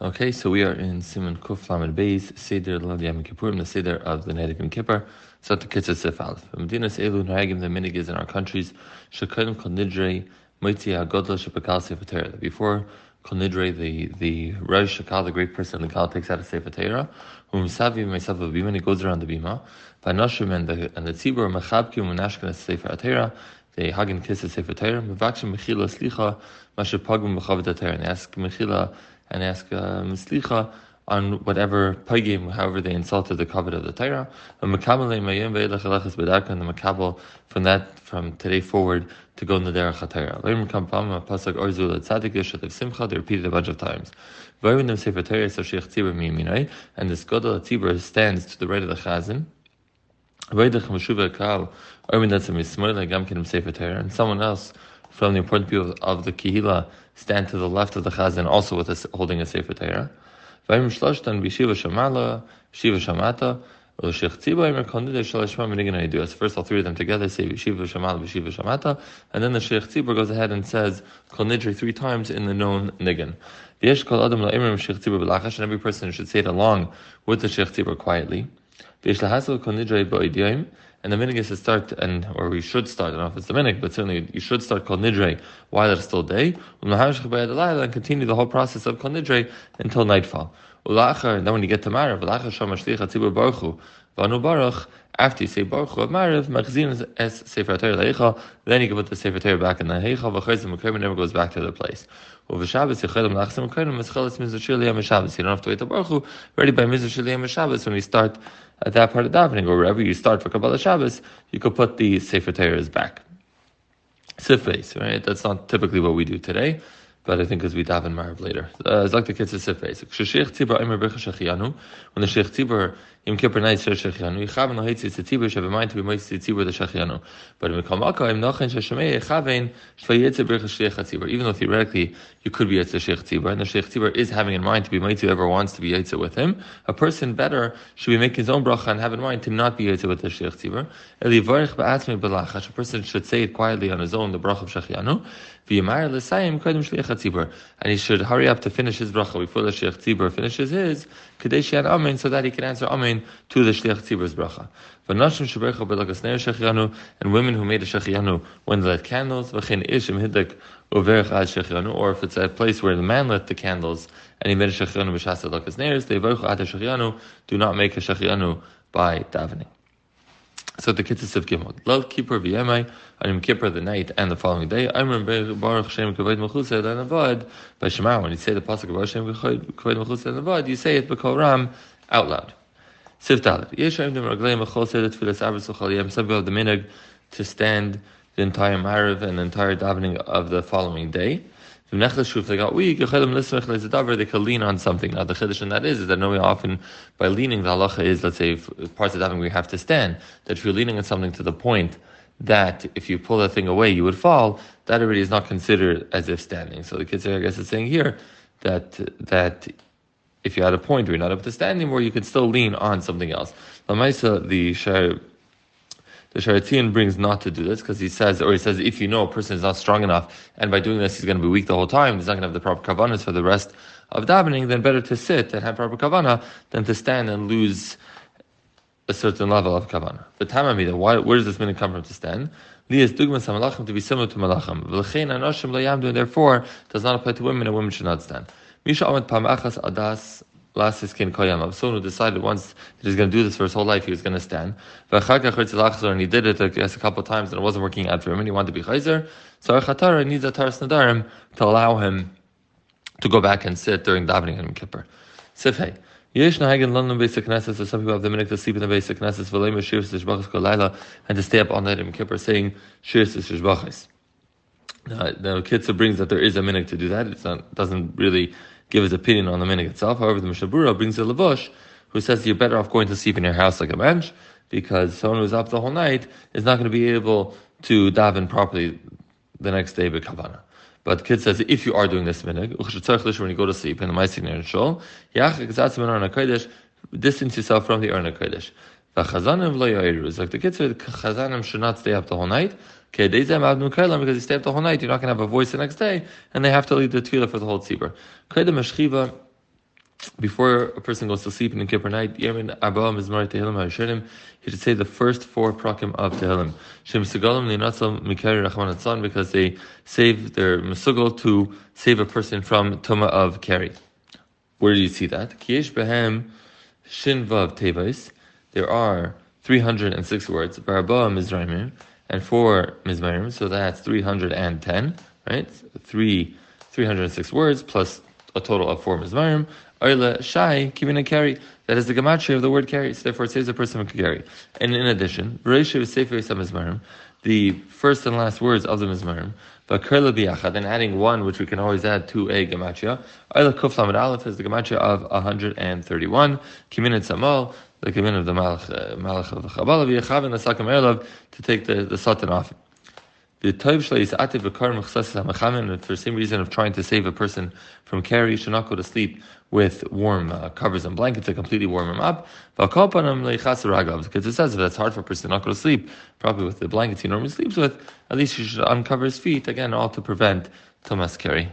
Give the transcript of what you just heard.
Okay, so we are in Siman Kuf Lamed Beis, Seder Lad Yom the Seder of the Nedig and Kippur, so the Kitzah Sif Aleph. Medinas Elu Nahagim, the minig is in our countries, Shekalim Kol Nidrei, Moitzi HaGodla Shepakal Sefer Before Kol Nidrei, the, the Rosh Shekal, the great person in the Kal, takes out a Sefer Torah, whom Savi myself of Bima, he goes around the Bima, by Noshim and the, and the Tzibur, Mechabkim, Menashkan, Sefer Torah, they hug and kiss the Sefer Torah, Mevakshim Mechila Slicha, Masha Pagum Mechavet Torah, and ask Mechila, and ask um, on whatever pagim, however they insulted the covet of the Torah. And the makabel from that from today forward to go in the derech HaTorah. pasuk orzul tzaddik yishat simcha. They repeated a bunch of times. And this godel tzibur stands to the right of the chazan. And someone else from the important people of the Kihila stand to the left of the Chazan, also with a, holding a Sefer Torah. Vayim shamala, shiva shamata, first all three of them together say Shiva Shamal Shiva Shamata, and then the Sheikh Tzibur goes ahead and says Kol three times in the known nigan. And every person should say it along with the Sheikh Tzibur quietly. And the minig is to start, and or we should start. I don't know if it's the minig, but certainly you should start kol nidre while it's still day, and continue the whole process of kol nidre until nightfall. And then when you get to Marav, after you say Baruch Hu Marav, Machzin es Sefer Torah Leicha, then you can put the Sefer Torah back in the Heicha, V'chayz the never goes back to the place. Over Shabbos, Yechelim Lachsim Mekayim, Meschelis Mizrashil Yom Shabbos. You don't have to wait to Baruch Hu, ready by Mizrashil Yom Shabbos when we start at that part of davening, or wherever you start for Kabbalah Shabbos, you could put the Sefer Torahs back. Sifes, right? That's not typically what we do today but I think as we daven Marv later. Uh, it's like the kids Sifes. When the Sheikh Tzibur Yom Kippur night Shir Shechianu, Yichaven lo Hitzi Tzibur Shav Mind to be Moitzi Tzibur the Shechianu. But in Mikal Malka, Im Nochen Shashemei Yichaven Shlo Yitze Bircha Sheikh Tzibur. Even though theoretically you could be Yitze Sheikh Tzibur, and the Sheikh Tzibur is having in mind to be Moitzi whoever wants to be Yitze with him, a person better should be making his own bracha and have in mind to not be Yitze with the Sheikh Tzibur. Eli Varich Ba'atzmi B'lachash, a person should say it quietly on his own, the bracha of Shechianu. Shliach. And he should hurry up to finish his bracha before the Sheikh Tzibur finishes his, Kadesh Yan Amen, so that he can answer Amen to the Shliach Tzibur's bracha. And women who made a shechianu when they lit candles, or if it's a place where the man lit the candles and he made a shechianu, do not make a shechianu by davening. So the Kitzis of Gimel. Love Kippur v'yemai, on Kippur the night and the following day. I remember Baruch Shem Kavod Mechused and Avad by Shema. When you say the pasuk Baruch Shem Kavod Mechused and Avad, you say it b'kol ram out loud. Siv Dalet. Yeshayim dem ragleim achol sedet tfilas avos l'chol. Some people have the minhag to stand the entire Marav and the entire davening of the following day. If they got weak, they can lean on something. Now the chiddush in that is, is that no, often by leaning the halacha is, let's say, parts of davening we have to stand. That if you're leaning on something to the point that if you pull that thing away you would fall, that already is not considered as if standing. So the kids, I guess, is saying here that that if you're at a point where you're not able to stand anymore, you can still lean on something else. Lamaisa, the Shar, the Sharatzian brings not to do this because he says, or he says, if you know a person is not strong enough, and by doing this he's going to be weak the whole time, he's not going to have the proper kavanas for the rest of davening, then better to sit and have proper kavana than to stand and lose a certain level of kavana. But tamamida, why, where does this meaning come from to stand? Lias dugmas malachim to be similar to malachim. Lo therefore does not apply to women, and women should not stand. Misha Pamachas Adas last his kin koyam. Someone who decided once that he's going to do this for his whole life, he was going to stand. And he did it a couple of times and it wasn't working out for him and he wanted to be chayzer. So Chatara needs a Taras Nadarim to allow him to go back and sit during davening and Kippur. Sifhei. Yesh nahagen London basic knesses, so some people have the minute to sleep in the basic knesses, v'leim shir s'shbachas kol laila, and to stay up all night in Kippur saying shir s'shbachas. Now, the Kitzur brings that there is a minute to do that. It doesn't really give his opinion on the minhag itself. However, the Mishnah Berurah brings a Lavush who says you're better off going to sleep in your house like a bench because someone who's up the whole night is not going to be able to daven properly the next day with kavana. But kid says if you are doing this minhag, when you go to sleep in the Ma'aseh in Shul, distance yourself from the Arna Kodesh. The chazanim lo ya'iru. Like the kids said, chazanim should not stay up the whole night. Okay, because you stay up the whole night, you're not going to have a voice the next day, and they have to lead the tefillah for the whole tzibur. before a person goes to sleep in the Kippur night, Yemin Abba Mizmar he should say the first four prakim of Tehillim. Shem Segalim Linatzal Mikari Rachman Atzan, because they save their Mesugal to save a person from Tuma of Keri. Where do you see that? Kiesh Behem Shin Vav Tevais. There are 306 words, Baraba Mizraimim, and four Mizmarim, so that's 310, right? Three, 306 words plus a total of four Mizmarim. Oila Shai Kivina Keri. That is the gematria of the word keri. So therefore, it saves a person can keri. And in addition, Reisha Sefer Mizmarim, the first and last words of the Mizmarim, but Kerla Biachad, and adding one, which we can always add to a gematria. Oila Kuf Lamed Aleph is the gematria of 131. Kimin Samal, the Kimin of the Malach, uh, Malach of the Chabal, V'yachavin Sakam Erlav, to take the, the Satan off. The Toiv Shla is Ativ V'kar Mechsas HaMachamin, for the same reason of trying to save a person from keri, should not go to sleep with warm uh, covers and blankets to completely warm him up. Because it says if that's hard for a person to not go to sleep, probably with the blankets he normally sleeps with, at least he should uncover his feet, again, all to prevent Tumas Keri.